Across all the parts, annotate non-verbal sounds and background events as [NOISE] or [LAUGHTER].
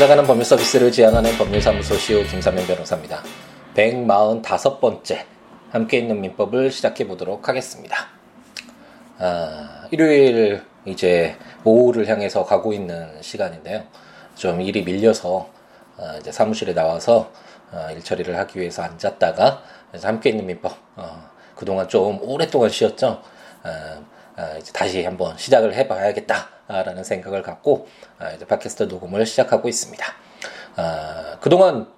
찾아가는 법률 서비스를 지향하는 법률사무소 CEO 김사명 변호사입니다. 145번째 함께 있는 민법을 시작해 보도록 하겠습니다. 아, 일요일 이제 오후를 향해서 가고 있는 시간인데요. 좀 일이 밀려서 아, 이제 사무실에 나와서 아, 일 처리를 하기 위해서 앉았다가 함께 있는 민법 어, 그동안 좀 오랫동안 쉬었죠. 아, 아, 이제 다시 한번 시작을 해봐야겠다라는 생각을 갖고 아, 이제 팟캐스트 녹음을 시작하고 있습니다. 아, 그동안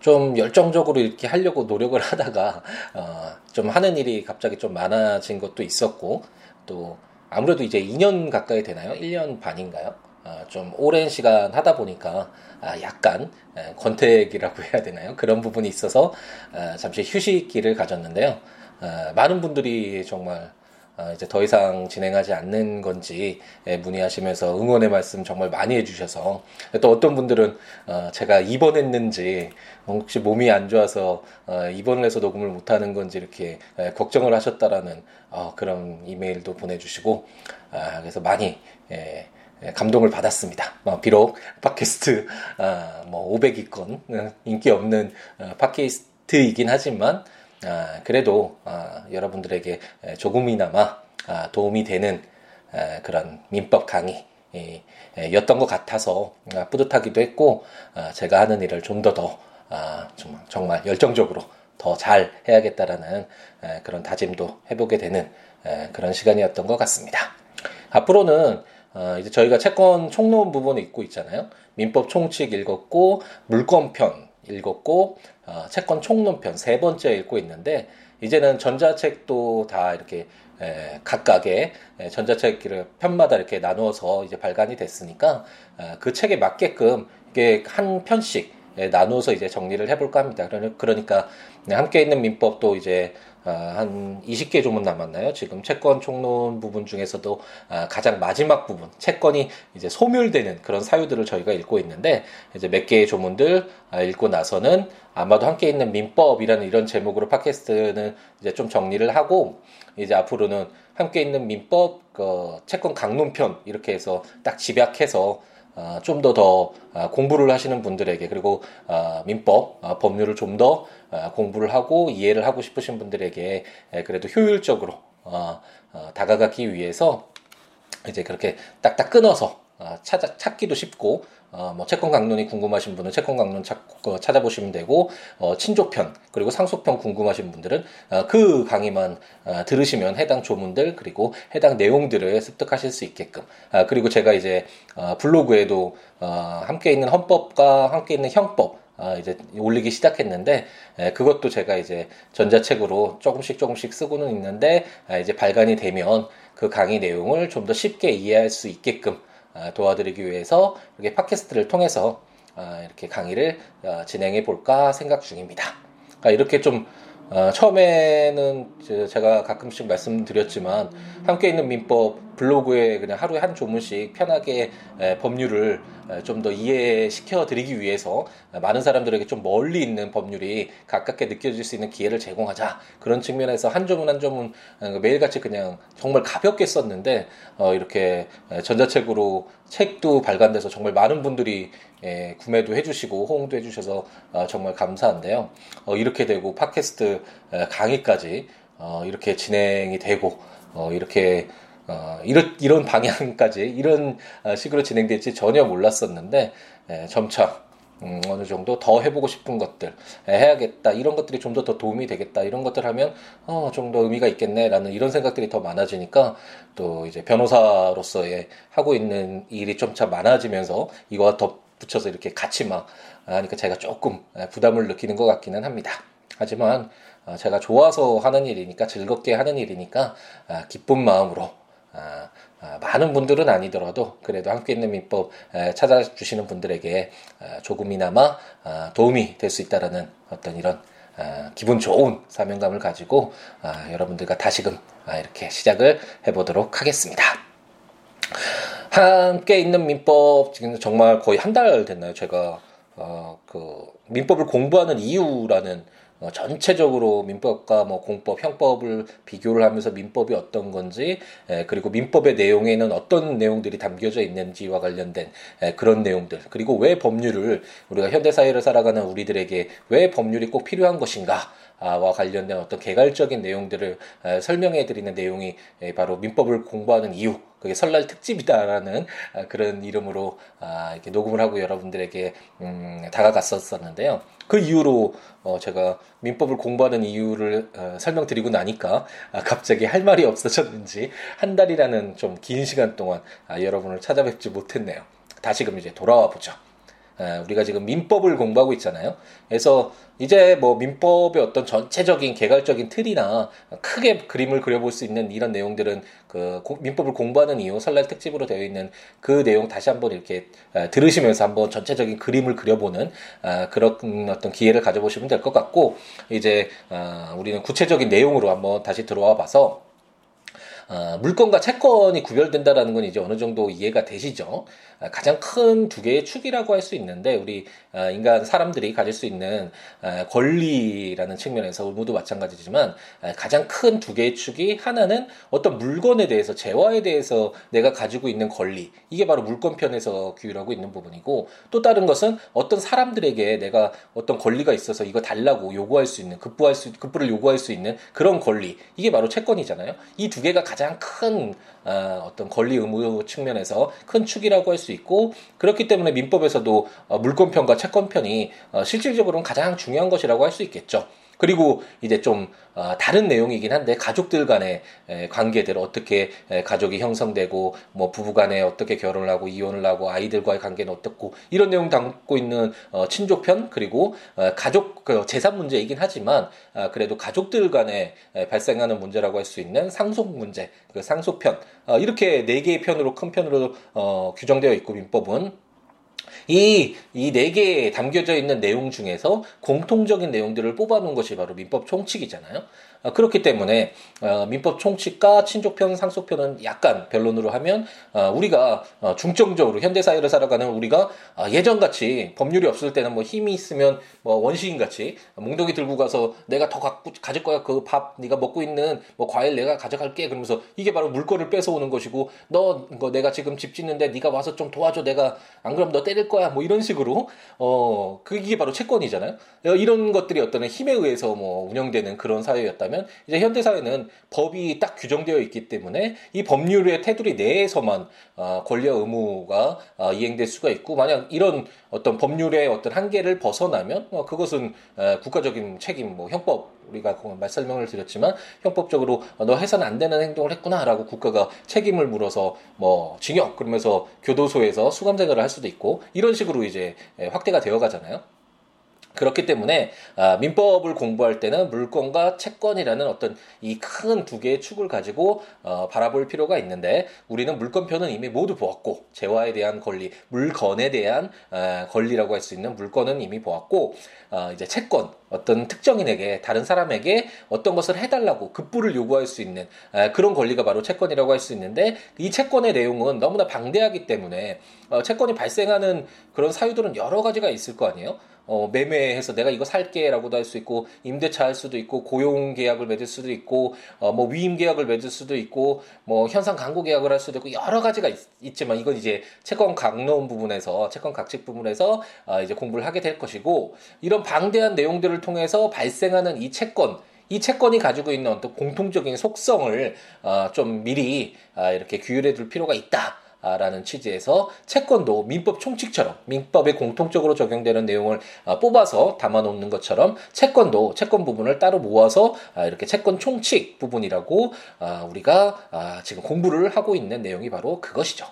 좀 열정적으로 이렇게 하려고 노력을 [LAUGHS] 하다가 어, 좀 하는 일이 갑자기 좀 많아진 것도 있었고 또 아무래도 이제 2년 가까이 되나요? 1년 반인가요? 어, 좀 오랜 시간 하다 보니까 아, 약간 에, 권태기라고 해야 되나요? 그런 부분이 있어서 아, 잠시 휴식기를 가졌는데요. 아, 많은 분들이 정말 아, 이제 더 이상 진행하지 않는 건지 예, 문의하시면서 응원의 말씀 정말 많이 해주셔서 또 어떤 분들은 어, 제가 입원했는지 혹시 몸이 안 좋아서 어, 입원을 해서 녹음을 못하는 건지 이렇게 예, 걱정을 하셨다라는 어, 그런 이메일도 보내주시고 아, 그래서 많이 예, 감동을 받았습니다. 비록 팟캐스트 뭐 500위권 인기 없는 팟캐스트 이긴 하지만 아, 그래도 아, 여러분들에게 조금이나마 아, 도움이 되는 아, 그런 민법 강의 였던 것 같아서 아, 뿌듯하기도 했고 아, 제가 하는 일을 좀 더더 정말 열정적으로 더 잘 해야겠다라는 그런 다짐도 해보게 되는 그런 시간이었던 것 같습니다. 앞으로는 어, 이제 저희가 채권 총론 부분이 있고 있잖아요. 민법 총칙 읽었고 물권편 읽었고 어, 채권 총론편 세 번째 읽고 있는데 이제는 전자책도 다 이렇게 에, 각각의 에, 전자책을 편마다 이렇게 나누어서 이제 발간이 됐으니까 어, 그 책에 맞게끔 이게 한 편씩 에, 나누어서 이제 정리를 해볼까 합니다. 그러니까 함께 있는 민법도 이제 아, 한 20개 조문 남았나요? 지금 채권 총론 부분 중에서도 아, 가장 마지막 부분, 채권이 이제 소멸되는 그런 사유들을 저희가 읽고 있는데 이제 몇 개의 조문들 아, 읽고 나서는 아마도 함께 있는 민법이라는 이런 제목으로 팟캐스트는 이제 좀 정리를 하고 이제 앞으로는 함께 있는 민법 그 채권 강론편 이렇게 해서 딱 집약해서 어, 좀 더더 어, 공부를 하시는 분들에게 그리고 어, 민법 어, 법률을 좀더 어, 공부를 하고 이해를 하고 싶으신 분들에게 에, 그래도 효율적으로 다가가기 위해서 이제 그렇게 딱딱 끊어서 어, 찾아, 찾기도 쉽고 어, 뭐 채권 강론이 궁금하신 분은 채권 강론 찾, 어, 찾아보시면 되고 어, 친족편 그리고 상속편 궁금하신 분들은 어, 그 강의만 어, 들으시면 해당 조문들 그리고 해당 내용들을 습득하실 수 있게끔 아, 그리고 제가 이제 어, 블로그에도 어, 함께 있는 헌법과 함께 있는 형법 아, 이제 올리기 시작했는데 에, 그것도 제가 이제 전자책으로 조금씩 조금씩 쓰고는 있는데 아, 이제 발간이 되면 그 강의 내용을 좀 더 쉽게 이해할 수 있게끔 아, 도와드리기 위해서 이렇게 팟캐스트를 통해서 아, 이렇게 강의를 어, 진행해 볼까 생각 중입니다. 그러니까 이렇게 좀 어, 처음에는 제가 가끔씩 말씀드렸지만 함께 있는 민법 블로그에 그냥 하루에 한 조문씩 편하게 에, 법률을 좀 더 이해시켜 드리기 위해서 많은 사람들에게 좀 멀리 있는 법률이 가깝게 느껴질 수 있는 기회를 제공하자 그런 측면에서 한 조문 한 조문 어, 매일같이 그냥 정말 가볍게 썼는데 어, 이렇게 전자책으로 책도 발간돼서 정말 많은 분들이 예, 구매도 해주시고 호응도 해주셔서 어, 정말 감사한데요. 어, 이렇게 되고 팟캐스트 강의까지 어, 이렇게 진행이 되고 어, 이렇게 어, 이런 이런 방향까지 이런 어, 식으로 진행될지 전혀 몰랐었는데 예, 점차 음, 어느 정도 더 해보고 싶은 것들 해야겠다 이런 것들이 좀 더 더 도움이 되겠다 이런 것들 하면 어, 좀 더 의미가 있겠네라는 이런 생각들이 더 많아지니까 또 이제 변호사로서의 하고 있는 일이 좀차 많아지면서 이거와 더 붙여서 이렇게 같이 막 하니까 제가 조금 부담을 느끼는 것 같기는 합니다. 하지만 어, 제가 좋아서 하는 일이니까 즐겁게 하는 일이니까 아, 기쁜 마음으로 아, 아, 많은 분들은 아니더라도 그래도 함께 있는 민법 찾아주시는 분들에게 조금이나마 도움이 될 수 있다라는 어떤 이런 기분 좋은 사명감을 가지고 여러분들과 다시금 이렇게 시작을 해보도록 하겠습니다. 함께 있는 민법 지금 정말 거의 한 달 됐나요? 제가 어, 그 민법을 공부하는 이유라는 어, 전체적으로 민법과 뭐 공법, 형법을 비교를 하면서 민법이 어떤 건지 에, 그리고 민법의 내용에는 어떤 내용들이 담겨져 있는지와 관련된 에, 그런 내용들. 그리고 왜 법률을 우리가 현대 사회를 살아가는 우리들에게 왜 법률이 꼭 필요한 것인가 와 관련된 어떤 개괄적인 내용들을 설명해 드리는 내용이 바로 민법을 공부하는 이유 그게 설날 특집이다라는 아, 그런 이름으로 아, 이렇게 녹음을 하고 여러분들에게 음, 다가갔었었는데요. 그 이후로 어 제가 민법을 공부하는 이유를 어 설명드리고 나니까 아 갑자기 할 말이 없어졌는지 한 달이라는 좀 긴 시간 동안 아 여러분을 찾아뵙지 못했네요. 다시금 이제 돌아와 보죠. 예, 우리가 지금 민법을 공부하고 있잖아요. 그래서 이제 뭐 민법의 어떤 전체적인 개괄적인 틀이나 크게 그림을 그려볼 수 있는 이런 내용들은 그 민법을 공부하는 이유 설날 특집으로 되어 있는 그 내용 다시 한번 이렇게 예, 들으시면서 한번 전체적인 그림을 그려보는 아, 그런 어떤 기회를 가져보시면 될 것 같고 이제 아, 우리는 구체적인 내용으로 한번 다시 들어와 봐서 어, 물건과 채권이 구별된다라는 건 이제 어느 정도 이해가 되시죠? 아, 가장 큰 두 개의 축이라고 할 수 있는데 우리 아, 인간 사람들이 가질 수 있는 아, 권리라는 측면에서 모두 마찬가지지만 가장 큰 두 개의 축이 하나는 어떤 물건에 대해서 재화에 대해서 내가 가지고 있는 권리 이게 바로 물건편에서 규율하고 있는 부분이고 또 다른 것은 어떤 사람들에게 내가 어떤 권리가 있어서 이거 달라고 요구할 수 있는 급부할 수 급부를 요구할 수 있는 그런 권리 이게 바로 채권이잖아요. 이 두 개가 가장 큰 어, 떤 권리 의무 측면에서 큰 축이라고 할 수 있고 그렇기 때문에 민법에서도 어, 물권편과 채권편이 어, 실질적으로는 가장 중요한 것이라고 할 수 있겠죠. 그리고 이제 좀 어, 다른 내용이긴 한데 가족들 간의 에, 관계들 어떻게 에, 가족이 형성되고 뭐 부부 간에 어떻게 결혼을 하고 이혼을 하고 아이들과의 관계는 어떻고 이런 내용 담고 있는 어, 친족편 그리고 어, 가족 그 재산 문제이긴 하지만 아, 그래도 가족들 간에 에, 발생하는 문제라고 할 수 있는 상속 문제 그 상속편 어, 이렇게 네 개의 편으로 큰 편으로 어, 규정되어 있고 민법은 이, 이 네 개에 담겨져 있는 내용 중에서 공통적인 내용들을 뽑아놓은 것이 바로 민법 총칙이잖아요. 어, 그렇기 때문에 어, 민법 총칙과 친족편, 상속편은 약간 변론으로 하면 어, 우리가 중점적으로 현대 사회를 살아가는 우리가 예전 같이 법률이 없을 때는 뭐 힘이 있으면 뭐 원시인 같이 몽둥이 들고 가서 내가 더 갖고 가질 거야. 그 밥 네가 먹고 있는 뭐 과일 내가 가져갈게. 그러면서 이게 바로 물건을 뺏어오는 것이고 너뭐 내가 지금 집 짓는데 네가 와서 좀 도와줘. 내가 안 그럼 너 때릴 거야. 뭐 이런 식으로 어 그게 바로 채권이잖아요. 이런 것들이 어떤 힘에 의해서 뭐 운영되는 그런 사회였다면 뭐냐면 이제 현대 사회는 법이 딱 규정되어 있기 때문에 이 법률의 테두리 내에서만 어, 권리와 의무가 어, 이행될 수가 있고 만약 이런 어떤 법률의 어떤 한계를 벗어나면 어, 그것은 어, 국가적인 책임 뭐 형법 우리가 말 설명을 드렸지만 형법적으로 어, 너 해서는 안 되는 행동을 했구나라고 국가가 책임을 물어서 뭐 징역 그러면서 교도소에서 수감 생활을 할 수도 있고 이런 식으로 이제 확대가 되어 가잖아요. 그렇기 때문에 아, 민법을 공부할 때는 물권과 채권이라는 어떤 이 큰 두 개의 축을 가지고 어, 바라볼 필요가 있는데 우리는 물권편은 이미 모두 보았고 재화에 대한 권리, 물건에 대한 어, 권리라고 할 수 있는 물건은 이미 보았고 어, 이제 채권 어떤 특정인에게 다른 사람에게 어떤 것을 해달라고 급부를 요구할 수 있는 에, 그런 권리가 바로 채권이라고 할 수 있는데 이 채권의 내용은 너무나 방대하기 때문에 어, 채권이 발생하는 그런 사유들은 여러 가지가 있을 거 아니에요. 어, 매매해서 내가 이거 살게라고도 할 수 있고 임대차 할 수도 있고 고용 계약을 맺을 수도 있고 어, 뭐 위임 계약을 맺을 수도 있고 뭐 현상 강구 계약을 할 수도 있고 여러 가지가 있, 지만 이건 이제 채권 강론 부분에서 채권 각칙 부분에서 어, 이제 공부를 하게 될 것이고 이런 방대한 내용들을 통해서 발생하는 이 채권 이 채권이 가지고 있는 어떤 공통적인 속성을 어, 좀 미리 어, 이렇게 규율해 둘 필요가 있다. 라는 취지에서 채권도 민법 총칙처럼 민법에 공통적으로 적용되는 내용을 아, 뽑아서 담아 놓는 것처럼 채권도 채권 부분을 따로 모아서 아, 이렇게 채권 총칙 부분이라고 아, 우리가 지금 공부를 하고 있는 내용이 바로 그것이죠.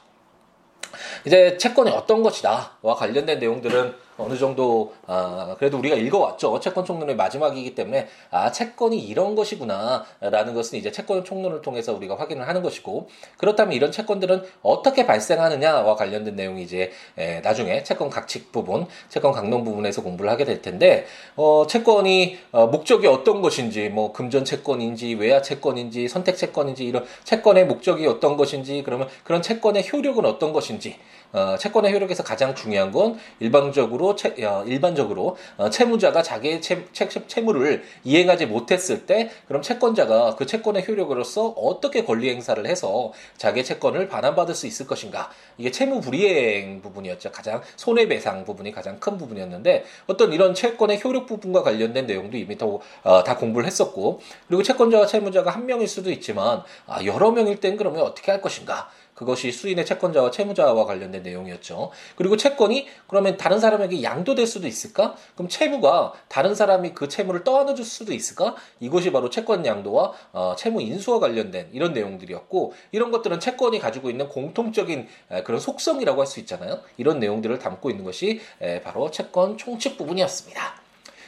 이제 채권이 어떤 것이다와 관련된 내용들은 어느 정도 아, 그래도 우리가 읽어왔죠. 채권 총론의 마지막이기 때문에 아 채권이 이런 것이구나라는 것은 이제 채권 총론을 통해서 우리가 확인을 하는 것이고 그렇다면 이런 채권들은 어떻게 발생하느냐와 관련된 내용이 이제 에, 나중에 채권 각칙 부분, 채권 강론 부분에서 공부를 하게 될 텐데 어, 채권이 어, 목적이 어떤 것인지 뭐 금전 채권인지 외화 채권인지 선택 채권인지 이런 채권의 목적이 어떤 것인지 그러면 그런 채권의 효력은 어떤 것인지 어, 채권의 효력에서 가장 중요한 건 일반적으로 채, 어, 일반적으로 어, 채무자가 자기의 채, 채, 채무를 이행하지 못했을 때 그럼 채권자가 그 채권의 효력으로서 어떻게 권리 행사를 해서 자기의 채권을 반환받을 수 있을 것인가? 이게 채무 불이행 부분이었죠. 가장 손해배상 부분이 가장 큰 부분이었는데 어떤 이런 채권의 효력 부분과 관련된 내용도 이미 더, 어, 다 공부를 했었고 그리고 채권자와 채무자가 한 명일 수도 있지만 아, 여러 명일 땐 그러면 어떻게 할 것인가 그것이 수인의 채권자와 채무자와 관련된 내용이었죠. 그리고 채권이 그러면 다른 사람에게 양도될 수도 있을까? 그럼 채무가 다른 사람이 그 채무를 떠안아 줄 수도 있을까? 이것이 바로 채권 양도와 어, 채무 인수와 관련된 이런 내용들이었고 이런 것들은 채권이 가지고 있는 공통적인 에, 그런 속성이라고 할 수 있잖아요. 이런 내용들을 담고 있는 것이 에, 바로 채권 총칙 부분이었습니다.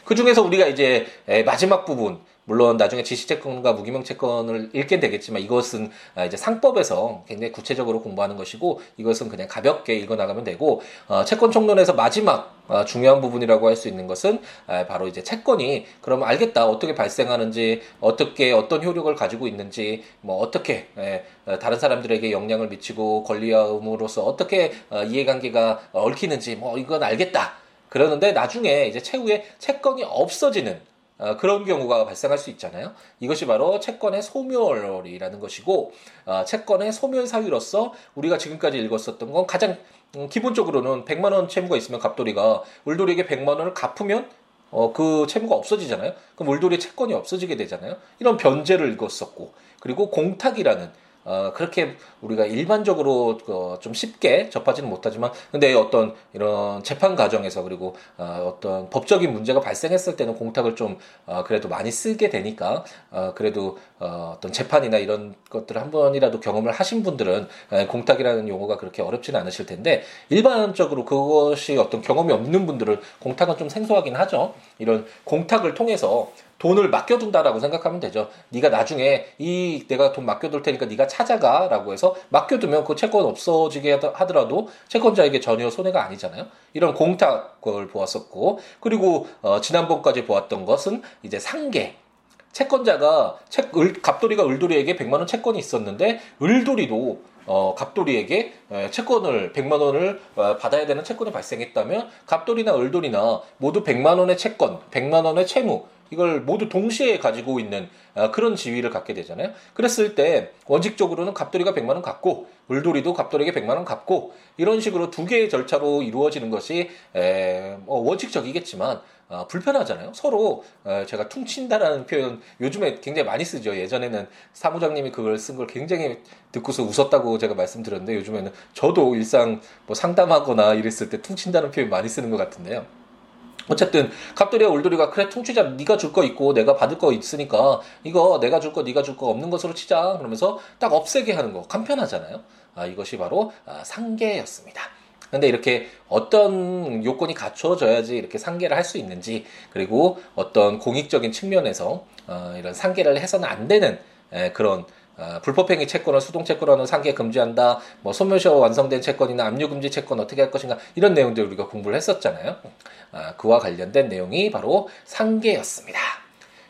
그 중에서 우리가 이제 에, 마지막 부분 물론 나중에 지시채권과 무기명 채권을 읽게 되겠지만 이것은 아, 이제 상법에서 굉장히 구체적으로 공부하는 것이고 이것은 그냥 가볍게 읽어 나가면 되고 어, 채권 총론에서 마지막 어, 중요한 부분이라고 할 수 있는 것은 아, 바로 이제 채권이 그러면 알겠다. 어떻게 발생하는지 어떻게 어떤 효력을 가지고 있는지 뭐 어떻게 에, 어, 다른 사람들에게 영향을 미치고 권리함으로써 어떻게 어, 이해관계가 얽히는지 뭐 이건 알겠다. 그러는데 나중에 이제 최후에 채권이 없어지는 어, 그런 경우가 발생할 수 있잖아요. 이것이 바로 채권의 소멸이라는 것이고 어, 채권의 소멸 사유로서 우리가 지금까지 읽었었던 건 가장 음, 기본적으로는 100만 원 채무가 있으면 갑돌이가 울돌이에게 100만 원을 갚으면 어, 그 채무가 없어지잖아요. 그럼 울돌이의 채권이 없어지게 되잖아요. 이런 변제를 읽었었고 그리고 공탁이라는 어, 그렇게 우리가 일반적으로 어, 좀 쉽게 접하지는 못하지만 근데 어떤 이런 재판 과정에서 그리고 어, 어떤 법적인 문제가 발생했을 때는 공탁을 좀 어, 그래도 많이 쓰게 되니까 어, 그래도 어, 어떤 재판이나 이런 것들을 한 번이라도 경험을 하신 분들은 에, 공탁이라는 용어가 그렇게 어렵지는 않으실 텐데 일반적으로 그것이 어떤 경험이 없는 분들은 공탁은 좀 생소하긴 하죠. 이런 공탁을 통해서 돈을 맡겨둔다라고 생각하면 되죠. 네가 나중에 이 내가 돈 맡겨둘 테니까 네가 찾아가라고 해서 맡겨두면 그 채권 없어지게 하더라도 채권자에게 전혀 손해가 아니잖아요. 이런 공탁을 보았었고 그리고 어, 지난번까지 보았던 것은 이제 상계 채권자가 채, 을, 갑돌이가 을돌이에게 100만 원 채권이 있었는데 을돌이도 어, 갑돌이에게 채권을 100만 원을 어, 받아야 되는 채권이 발생했다면 갑돌이나 을돌이나 모두 100만 원의 채권, 100만 원의 채무 이걸 모두 동시에 가지고 있는 어, 그런 지위를 갖게 되잖아요. 그랬을 때 원칙적으로는 갑돌이가 100만 원 갚고 을돌이도 갑돌에게 100만 원 갚고 이런 식으로 두 개의 절차로 이루어지는 것이 에, 뭐 원칙적이겠지만 어, 불편하잖아요. 서로 어, 제가 퉁친다라는 표현 요즘에 굉장히 많이 쓰죠. 예전에는 사무장님이 그걸 쓴 걸 굉장히 듣고서 웃었다고 제가 말씀드렸는데 요즘에는 저도 일상 뭐 상담하거나 이랬을 때 퉁친다는 표현 많이 쓰는 것 같은데요. 어쨌든 갑돌이와 울돌이가 그래 퉁치자 네가 줄 거 있고 내가 받을 거 있으니까 이거 내가 줄 거 네가 줄 거 없는 것으로 치자 그러면서 딱 없애게 하는 거 간편하잖아요. 아, 이것이 바로 아, 상계였습니다. 근데 이렇게 어떤 요건이 갖춰져야지 이렇게 상계를 할 수 있는지 그리고 어떤 공익적인 측면에서 어, 이런 상계를 해서는 안 되는 에, 그런 어, 불법행위 채권을 수동 채권으로는 상계 금지한다. 뭐 소멸시효 완성된 채권이나 압류 금지 채권 어떻게 할 것인가 이런 내용들 우리가 공부를 했었잖아요. 어, 그와 관련된 내용이 바로 상계였습니다.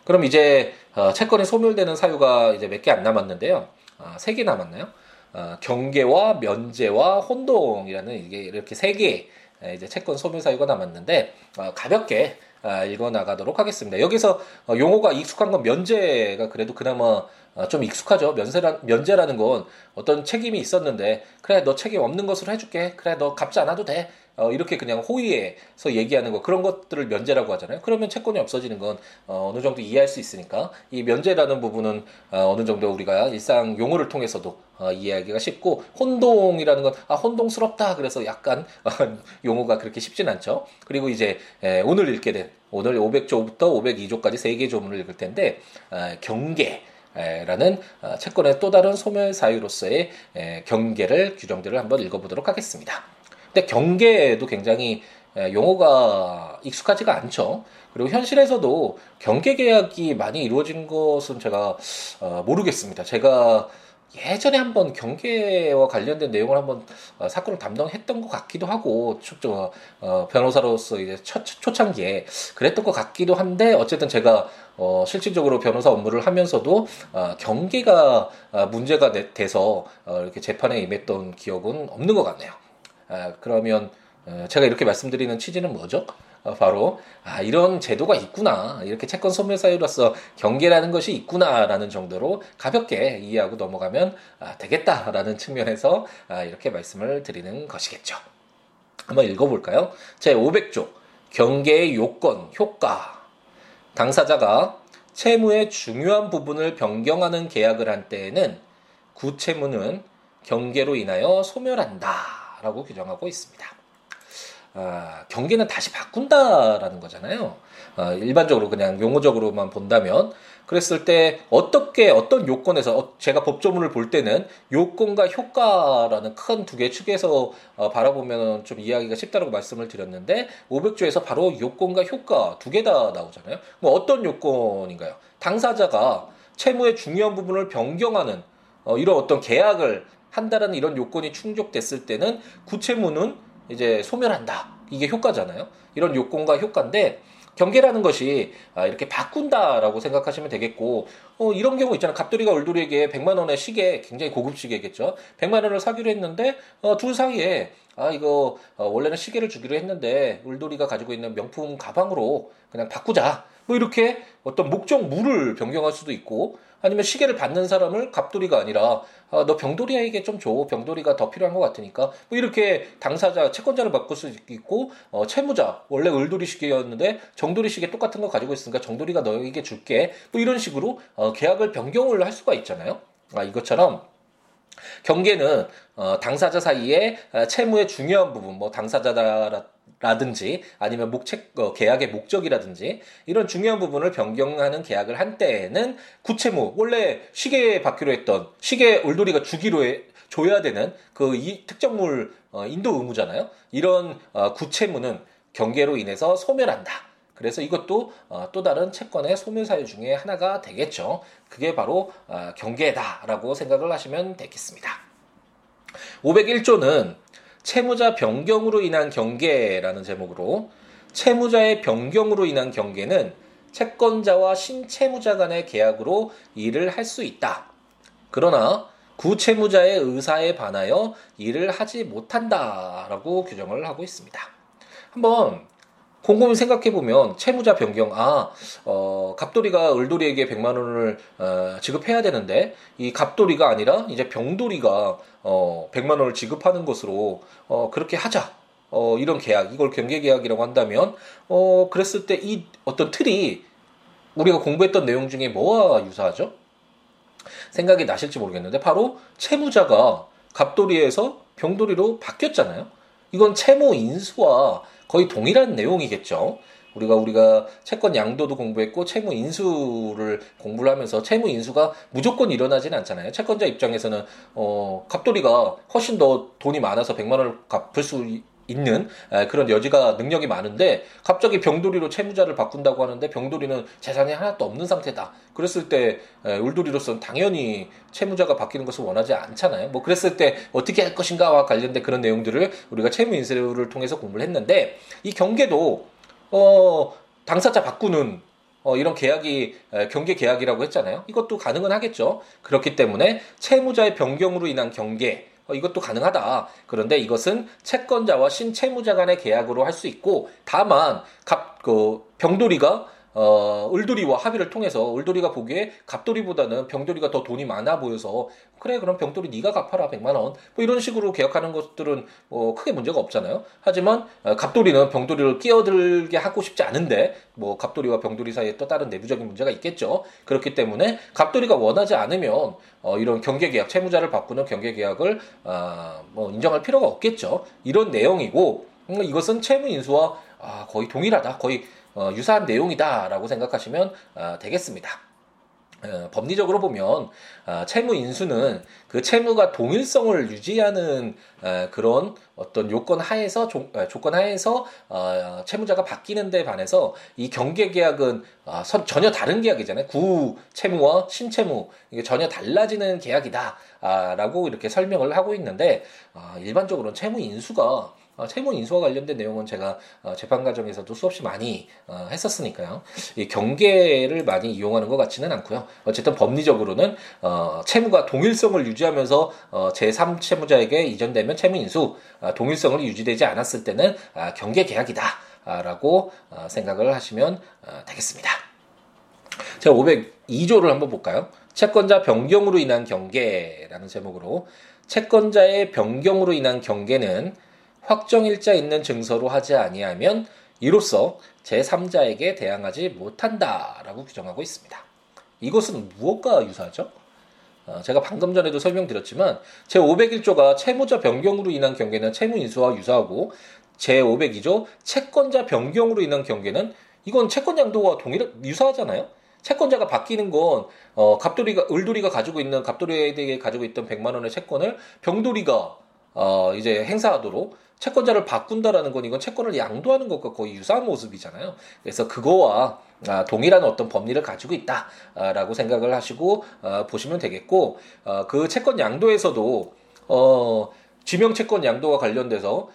그럼 이제 어, 채권이 소멸되는 사유가 이제 몇 개 안 남았는데요. 어, 세개 남았나요? 어, 경계와 면제와 혼동이라는 이게 이렇게 세 개 이제 채권 소멸 사유가 남았는데 어, 가볍게 어, 읽어 나가도록 하겠습니다. 여기서 어, 용어가 익숙한 건 면제가 그래도 그나마 어, 좀 익숙하죠. 면세라, 면제라는 건 어떤 책임이 있었는데 그래 너 책임 없는 것으로 해줄게. 그래 너 갚지 않아도 돼. 어, 이렇게 그냥 호의에서 얘기하는 거 그런 것들을 면제라고 하잖아요. 그러면 채권이 없어지는 건 어, 어느 정도 이해할 수 있으니까 이 면제라는 부분은 어, 어느 정도 우리가 일상 용어를 통해서도 어, 이해하기가 쉽고 혼동이라는 건 아, 혼동스럽다 그래서 약간 어, [LAUGHS] 용어가 그렇게 쉽진 않죠. 그리고 이제 에, 오늘 읽게 된 오늘 500조부터 502조까지 세개 조문을 읽을 텐데 에, 경계 라는 어, 채권의 또 다른 소멸 사유로서의 경계를 규정들을 한번 읽어보도록 하겠습니다. 근데 경계도 굉장히 용어가 익숙하지가 않죠. 그리고 현실에서도 경계 계약이 많이 이루어진 것은 제가 어, 모르겠습니다. 제가 예전에 한번 경계와 관련된 내용을 한번 어, 사건을 담당했던 것 같기도 하고 초, 어, 변호사로서 이제 초, 초창기에 그랬던 것 같기도 한데 어쨌든 제가 어, 실질적으로 변호사 업무를 하면서도 어, 경계가 어, 문제가 돼, 서 어, 이렇게 재판에 임했던 기억은 없는 것 같네요. 아, 그러면 어, 제가 이렇게 말씀드리는 취지는 뭐죠? 어, 바로 아 이런 제도가 있구나 이렇게 채권 소멸 사유로서 경계라는 것이 있구나라는 정도로 가볍게 이해하고 넘어가면 아, 되겠다라는 측면에서 아, 이렇게 말씀을 드리는 것이겠죠. 한번 읽어볼까요? 제 500조 경계의 요건 효과 당사자가 채무의 중요한 부분을 변경하는 계약을 한 때에는 구채무는 경계로 인하여 소멸한다라고 규정하고 있습니다. 아, 경계는 다시 바꾼다라는 거잖아요. 아, 일반적으로 그냥 용어적으로만 본다면 그랬을 때 어떻게 어떤 요건에서 어, 제가 법조문을 볼 때는 요건과 효과라는 큰 두개 축에서 어, 바라보면 좀 이해하기가 쉽다고 말씀을 드렸는데 500조에서 바로 요건과 효과 두 개 다 나오잖아요. 뭐 어떤 요건인가요? 당사자가 채무의 중요한 부분을 변경하는 어, 이런 어떤 계약을 한다라는 이런 요건이 충족됐을 때는 구채무는 이제 소멸한다. 이게 효과잖아요. 이런 요건과 효과인데 경계라는 것이 아, 이렇게 바꾼다라고 생각하시면 되겠고 어, 이런 경우 있잖아요. 갑돌이가 울돌이에게 100만 원의 시계 굉장히 고급 시계겠죠. 100만 원을 사기로 했는데 어, 둘 사이에 아 이거 어, 원래는 시계를 주기로 했는데 울돌이가 가지고 있는 명품 가방으로 그냥 바꾸자. 뭐 이렇게 어떤 목적물을 변경할 수도 있고 아니면 시계를 받는 사람을 갑돌이가 아니라 아, 너 병돌이에게 좀 줘. 병돌이가 더 필요한 것 같으니까 뭐 이렇게 당사자 채권자를 바꿀 수 있고 어, 채무자 원래 을돌이 시계였는데 정돌이 시계 똑같은 거 가지고 있으니까 정돌이가 너에게 줄게. 뭐 이런 식으로 어, 계약을 변경을 할 수가 있잖아요. 아 이것처럼 경계는 어, 당사자 사이에 어, 채무의 중요한 부분, 뭐 당사자다 라든지 아니면 목책 어, 계약의 목적이라든지 이런 중요한 부분을 변경하는 계약을 한 때에는 구체무 원래 시계 받기로 했던 시계 울돌이가 주기로 해, 줘야 되는 그 이 특정물 어, 인도 의무잖아요. 이런 어, 구체무는 경계로 인해서 소멸한다. 그래서 이것도 어, 또 다른 채권의 소멸 사유 중에 하나가 되겠죠. 그게 바로 어, 경계다라고 생각을 하시면 되겠습니다. 501조는 채무자 변경으로 인한 경계라는 제목으로 채무자의 변경으로 인한 경계는 채권자와 신채무자 간의 계약으로 일을 할 수 있다. 그러나 구채무자의 의사에 반하여 일을 하지 못한다라고 규정을 하고 있습니다. 한번 곰곰이 생각해 보면 채무자 변경 아 어, 갑돌이가 을돌이에게 100만 원을 어, 지급해야 되는데 이 갑돌이가 아니라 이제 병돌이가 어, 100만 원을 지급하는 것으로 어, 그렇게 하자. 어, 이런 계약, 이걸 경계 계약이라고 한다면, 어, 그랬을 때 이 어떤 틀이 우리가 공부했던 내용 중에 뭐와 유사하죠? 생각이 나실지 모르겠는데, 바로 채무자가 갑돌이에서 병돌이로 바뀌었잖아요. 이건 채무 인수와 거의 동일한 내용이겠죠. 우리가 우리가 채권 양도도 공부했고 채무 인수를 공부를 하면서 채무 인수가 무조건 일어나지는 않잖아요. 채권자 입장에서는 어 갑돌이가 훨씬 더 돈이 많아서 100만 원을 갚을 수 있는 그런 여지가 능력이 많은데 갑자기 병돌이로 채무자를 바꾼다고 하는데 병돌이는 재산이 하나도 없는 상태다. 그랬을 때 울돌이로서는 당연히 채무자가 바뀌는 것을 원하지 않잖아요. 뭐 그랬을 때 어떻게 할 것인가와 관련된 그런 내용들을 우리가 채무 인수를 통해서 공부를 했는데 이 경계도 어 당사자 바꾸는 어, 이런 계약이 에, 경계 계약이라고 했잖아요. 이것도 가능은 하겠죠. 그렇기 때문에 채무자의 변경으로 인한 경계 어, 이것도 가능하다. 그런데 이것은 채권자와 신채무자 간의 계약으로 할 수 있고 다만 갑, 그 병돌이가 어, 을돌이와 합의를 통해서 을돌이가 보기에 갑돌이보다는 병돌이가 더 돈이 많아 보여서 그래 그럼 병돌이 네가 갚아라 100만 원. 뭐 이런 식으로 계약하는 것들은 뭐 크게 문제가 없잖아요. 하지만 어, 갑돌이는 병돌이를 끼어들게 하고 싶지 않은데 뭐 갑돌이와 병돌이 사이에 또 다른 내부적인 문제가 있겠죠. 그렇기 때문에 갑돌이가 원하지 않으면 어, 이런 경계 계약 채무자를 바꾸는 경계 계약을 어, 뭐 인정할 필요가 없겠죠. 이런 내용이고 음, 이것은 채무 인수와 아, 거의 동일하다. 거의 어, 유사한 내용이다라고 생각하시면 어, 되겠습니다. 어, 법리적으로 보면 어, 채무 인수는 그 채무가 동일성을 유지하는 어, 그런 어떤 요건 하에서 조, 어, 조건 하에서 어, 채무자가 바뀌는 데 반해서 이 경계 계약은 어, 선, 전혀 다른 계약이잖아요. 구 채무와 신채무 이게 전혀 달라지는 계약이다라고 아, 이렇게 설명을 하고 있는데 아, 일반적으로는 채무 인수가 어, 채무 인수와 관련된 내용은 제가 어, 재판 과정에서도 수없이 많이 어, 했었으니까요. 이 경계를 많이 이용하는 것 같지는 않고요. 어쨌든 법리적으로는 어, 채무가 동일성을 유지하면서 어, 제3 채무자에게 이전되면 채무 인수, 어, 동일성을 유지되지 않았을 때는 아, 경계 계약이다라고 어, 생각을 하시면 어, 되겠습니다. 자, 502조를 한번 볼까요? 채권자 변경으로 인한 경계라는 제목으로 채권자의 변경으로 인한 경계는 확정일자 있는 증서로 하지 아니하면 이로써 제3자에게 대항하지 못한다라고 규정하고 있습니다. 이것은 무엇과 유사하죠? 어, 제가 방금 전에도 설명드렸지만 제501조가 채무자 변경으로 인한 경계는 채무 인수와 유사하고 제502조 채권자 변경으로 인한 경계는 이건 채권 양도와 동일 유사하잖아요. 채권자가 바뀌는 건 어, 갑돌이가 을돌이가 가지고 있는 갑돌이에게 가지고 있던 100만 원의 채권을 병돌이가 어, 이제 행사하도록 채권자를 바꾼다라는 건 이건 채권을 양도하는 것과 거의 유사한 모습이잖아요. 그래서 그거와 아, 동일한 어떤 법리를 가지고 있다라고 생각을 하시고 어, 보시면 되겠고 어, 그 채권 양도에서도 어, 지명 채권 양도와 관련돼서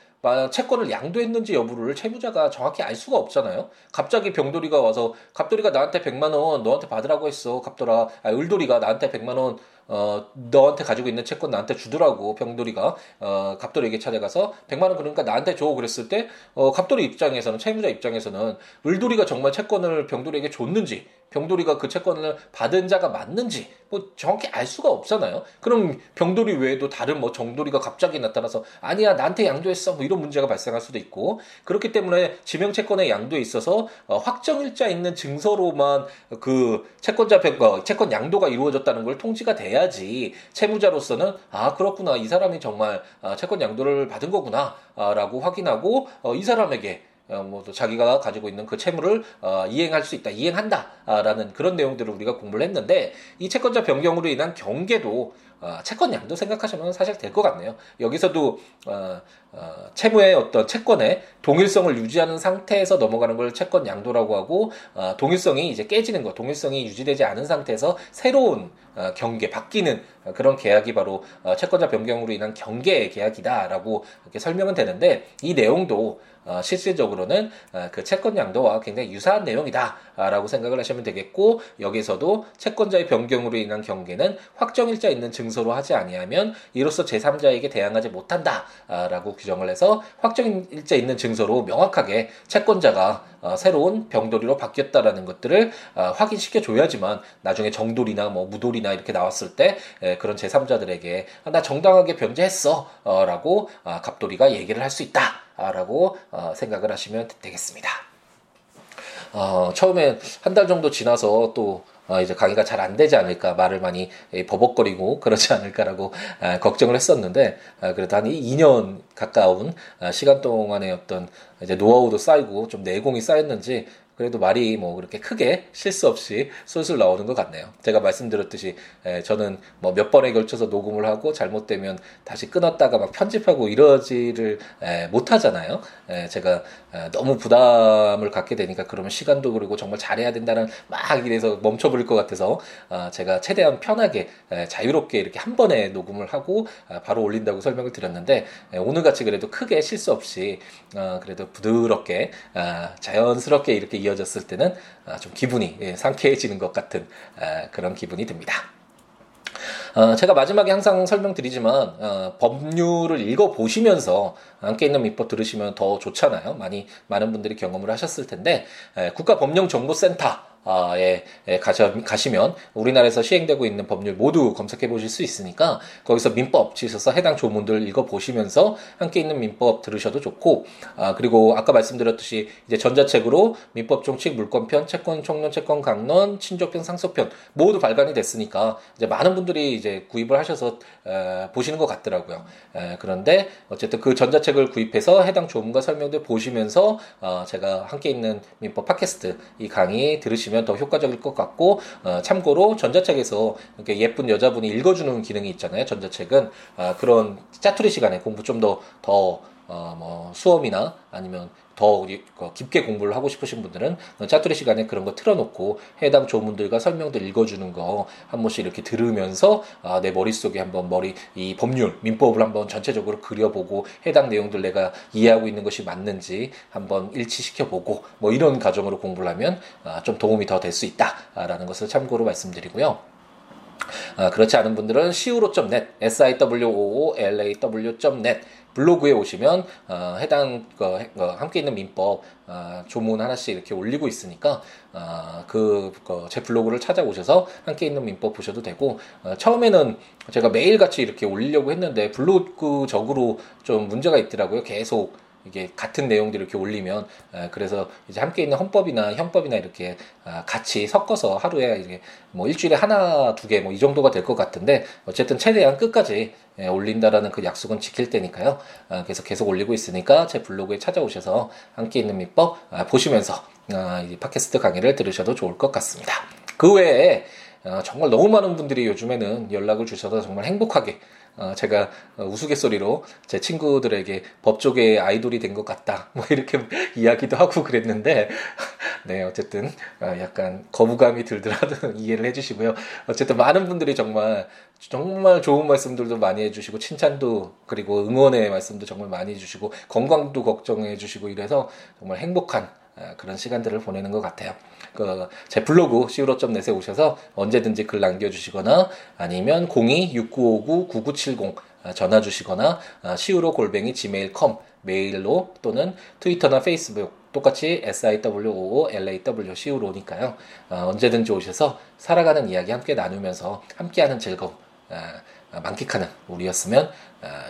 채권을 양도했는지 여부를 채무자가 정확히 알 수가 없잖아요. 갑자기 병돌이가 와서 갑돌이가 나한테 100만 원 너한테 받으라고 했어. 갑돌아, 아, 을돌이가 나한테 100만 원 어, 너한테 가지고 있는 채권 나한테 주더라고. 병돌이가 어, 갑돌이에게 찾아가서 100만 원 그러니까 나한테 줘 그랬을 때 어, 갑돌이 입장에서는 채무자 입장에서는 을돌이가 정말 채권을 병돌이에게 줬는지 병돌이가 그 채권을 받은 자가 맞는지 뭐 정확히 알 수가 없잖아요. 그럼 병돌이 외에도 다른 뭐 정돌이가 갑자기 나타나서 아니야 나한테 양도했어 뭐 이런 문제가 발생할 수도 있고 그렇기 때문에 지명 채권의 양도에 있어서 어, 확정일자 있는 증서로만 그 채권자 병 어, 채권 양도가 이루어졌다는 걸 통지가 돼야지 채무자로서는 아 그렇구나 이 사람이 정말 아, 채권 양도를 받은 거구나라고 확인하고 어, 이 사람에게 어, 뭐 자기가 가지고 있는 그 채무를 어, 이행할 수 있다, 이행한다라는 그런 내용들을 우리가 공부를 했는데 이 채권자 변경으로 인한 경계도 어, 채권 양도 생각하시면 사실 될 것 같네요. 여기서도 어, 어, 채무의 어떤 채권의 동일성을 유지하는 상태에서 넘어가는 걸 채권 양도라고 하고 어, 동일성이 이제 깨지는 것, 동일성이 유지되지 않은 상태에서 새로운 어, 경계 바뀌는 그런 계약이 바로 어, 채권자 변경으로 인한 경계 계약이다라고 이렇게 설명은 되는데 이 내용도 어, 실질적으로는 어, 그 채권 양도와 굉장히 유사한 내용이다라고 생각을 하시면 되겠고 여기서도 채권자의 변경으로 인한 경계는 확정일자 있는 증서로 하지 아니하면 이로써 제3자에게 대항하지 못한다라고 규정을 해서 확정일자 있는 증서로 명확하게 채권자가 어, 새로운 병돌이로 바뀌었다라는 것들을 어, 확인시켜 줘야지만 나중에 정돌이나 뭐 무돌이나 이렇게 나왔을 때 에, 그런 제3자들에게 아, 나 정당하게 변제했어라고 아, 갑돌이가 얘기를 할 수 있다. 라고 어, 생각을 하시면 되겠습니다. 어, 처음에 한달 정도 지나서 또 어, 이제 강의가 잘 안 되지 않을까 말을 많이 버벅거리고 [LAUGHS] 그러지 않을까라고 아, 걱정을 했었는데 아, 그래도 한 2년 가까운 아, 시간 동안의 어떤 이제 노하우도 쌓이고 좀 내공이 쌓였는지 그래도 말이 뭐 그렇게 크게 실수 없이 술술 나오는 것 같네요. 제가 말씀드렸듯이 에, 저는 뭐 몇 번에 걸쳐서 녹음을 하고 잘못되면 다시 끊었다가 막 편집하고 이러지를 에, 못 하잖아요. 에, 제가 에, 너무 부담을 갖게 되니까 그러면 시간도 그리고 정말 잘해야 된다는 막 이래서 멈춰버릴 것 같아서 어, 제가 최대한 편하게 에, 자유롭게 이렇게 한 번에 녹음을 하고 어, 바로 올린다고 설명을 드렸는데 에, 오늘 같이 그래도 크게 실수 없이 어, 그래도 부드럽게 어, 자연스럽게 이렇게 이어 이어졌을 때는 아, 좀 기분이 예, 상쾌해지는 것 같은 아, 그런 기분이 듭니다. 어, 제가 마지막에 항상 설명드리지만 어, 법률을 읽어 보시면서 함께 있는 민법 들으시면 더 좋잖아요. 많이 많은 분들이 경험을 하셨을 텐데 에, 국가법령정보센터 에, 가시면 우리나라에서 시행되고 있는 법률 모두 검색해 보실 수 있으니까 거기서 민법 치셔서 해당 조문들 읽어 보시면서 함께 있는 민법 들으셔도 좋고 아, 그리고 아까 말씀드렸듯이 이제 전자책으로 민법 종칙 물권편 채권 총론 채권 강론 친족편 상속편 모두 발간이 됐으니까 이제 많은 분들이 이제 구입을 하셔서 에, 보시는 것 같더라고요. 에, 그런데 어쨌든 그 전자책을 구입해서 해당 조문과 설명들 보시면서 어, 제가 함께 있는 민법 팟캐스트 이 강의 들으시면 보시면 더 효과적일 것 같고 어, 참고로 전자책에서 이렇게 예쁜 여자분이 읽어주는 기능이 있잖아요. 전자책은 어, 그런 짜투리 시간에 공부 좀 더 더 어, 뭐 수험이나 아니면 더 깊게 공부를 하고 싶으신 분들은 짜투리 시간에 그런 거 틀어놓고 해당 조문들과 설명들 읽어주는 거 한 번씩 이렇게 들으면서 아, 내 머릿속에 한번 머리 이 법률 민법을 한번 전체적으로 그려보고 해당 내용들 내가 이해하고 있는 것이 맞는지 한번 일치시켜보고 뭐 이런 과정으로 공부를 하면 아, 좀 도움이 더 될 수 있다라는 것을 참고로 말씀드리고요. 아, 그렇지 않은 분들은 siwo.net, siwoolaw.net 블로그에 오시면 어, 해당 어, 어, 함께 있는 민법 어, 조문 하나씩 이렇게 올리고 있으니까 어, 그제 그, 블로그를 찾아오셔서 함께 있는 민법 보셔도 되고 어, 처음에는 제가 매일 같이 이렇게 올리려고 했는데 블로그적으로 좀 문제가 있더라고요. 계속 이게 같은 내용들을 이렇게 올리면 그래서 이제 함께 있는 헌법이나 형법이나 이렇게 아, 같이 섞어서 하루에 이게 뭐 일주일에 하나 두 개 뭐 이 정도가 될 것 같은데 어쨌든 최대한 끝까지 올린다라는 그 약속은 지킬 테니까요. 아, 그래서 계속 올리고 있으니까 제 블로그에 찾아오셔서 함께 있는 민법 아, 보시면서 이 팟캐스트 강의를 들으셔도 좋을 것 같습니다. 그 외에 정말 너무 많은 분들이 요즘에는 연락을 주셔서 정말 행복하게 어, 제가 우스갯소리로 제 친구들에게 법조계의 아이돌이 된 것 같다. [LAUGHS] 뭐 이렇게 [LAUGHS] 이야기도 하고 그랬는데, [LAUGHS] 네, 어쨌든 어, 약간 거부감이 들더라도 이해를 해주시고요. 어쨌든 많은 분들이 정말 정말 좋은 말씀들도 많이 해주시고 칭찬도 그리고 응원의 말씀도 정말 많이 해주시고 건강도 걱정해 주시고 이래서 정말 행복한 어, 그런 시간들을 보내는 것 같아요. 그 제 블로그 siwo.net에 오셔서 언제든지 글 남겨주시거나 아니면 02-6959-9970 어, 전화 주시거나 siwo 골뱅이 gmail.com 메일로 또는 트위터나 페이스북 똑같이 siwoo law siwo니까요. 어, 언제든지 오셔서 살아가는 이야기 함께 나누면서 함께하는 즐거움 만끽하는 우리였으면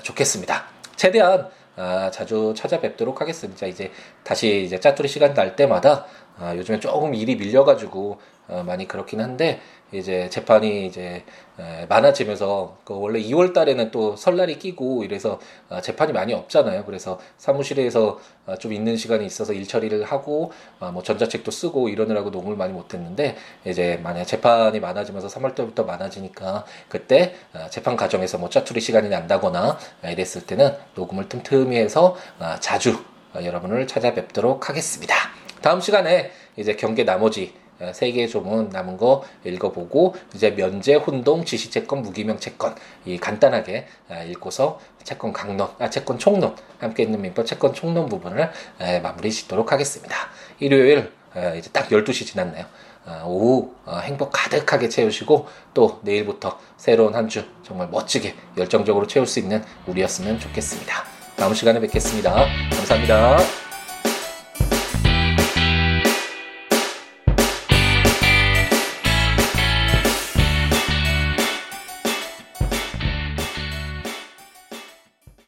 좋겠습니다. 최대한 아, 자주 찾아뵙도록 하겠습니다. 이제 다시 이제 짜투리 시간 날 때마다 아, 요즘에 조금 일이 밀려가지고 어, 많이 그렇긴 한데 이제 재판이 이제 에, 많아지면서 그 원래 2월 달에는 또 설날이 끼고 이래서 어, 재판이 많이 없잖아요. 그래서 사무실에서 어, 좀 있는 시간이 있어서 일 처리를 하고 어, 뭐 전자책도 쓰고 이러느라고 녹음을 많이 못했는데 이제 만약 재판이 많아지면서 3월 달부터 많아지니까 그때 어, 재판 과정에서 뭐 짜투리 시간이 난다거나 이랬을 때는 녹음을 틈틈이 해서 어, 자주 어, 여러분을 찾아뵙도록 하겠습니다. 다음 시간에 이제 경계 나머지 어, 세개 조문 남은 거 읽어보고 이제 면제, 혼동, 지시 채권, 무기명 채권 이 간단하게 아, 읽고서 채권 강론, 아 채권 총론 함께 있는 민법 채권 총론 부분을 마무리 짓도록 하겠습니다. 일요일 이제 딱 12시 지났네요. 아, 오후 어, 행복 가득하게 채우시고 또 내일부터 새로운 한 주 정말 멋지게 열정적으로 채울 수 있는 우리였으면 좋겠습니다. 다음 시간에 뵙겠습니다. 감사합니다.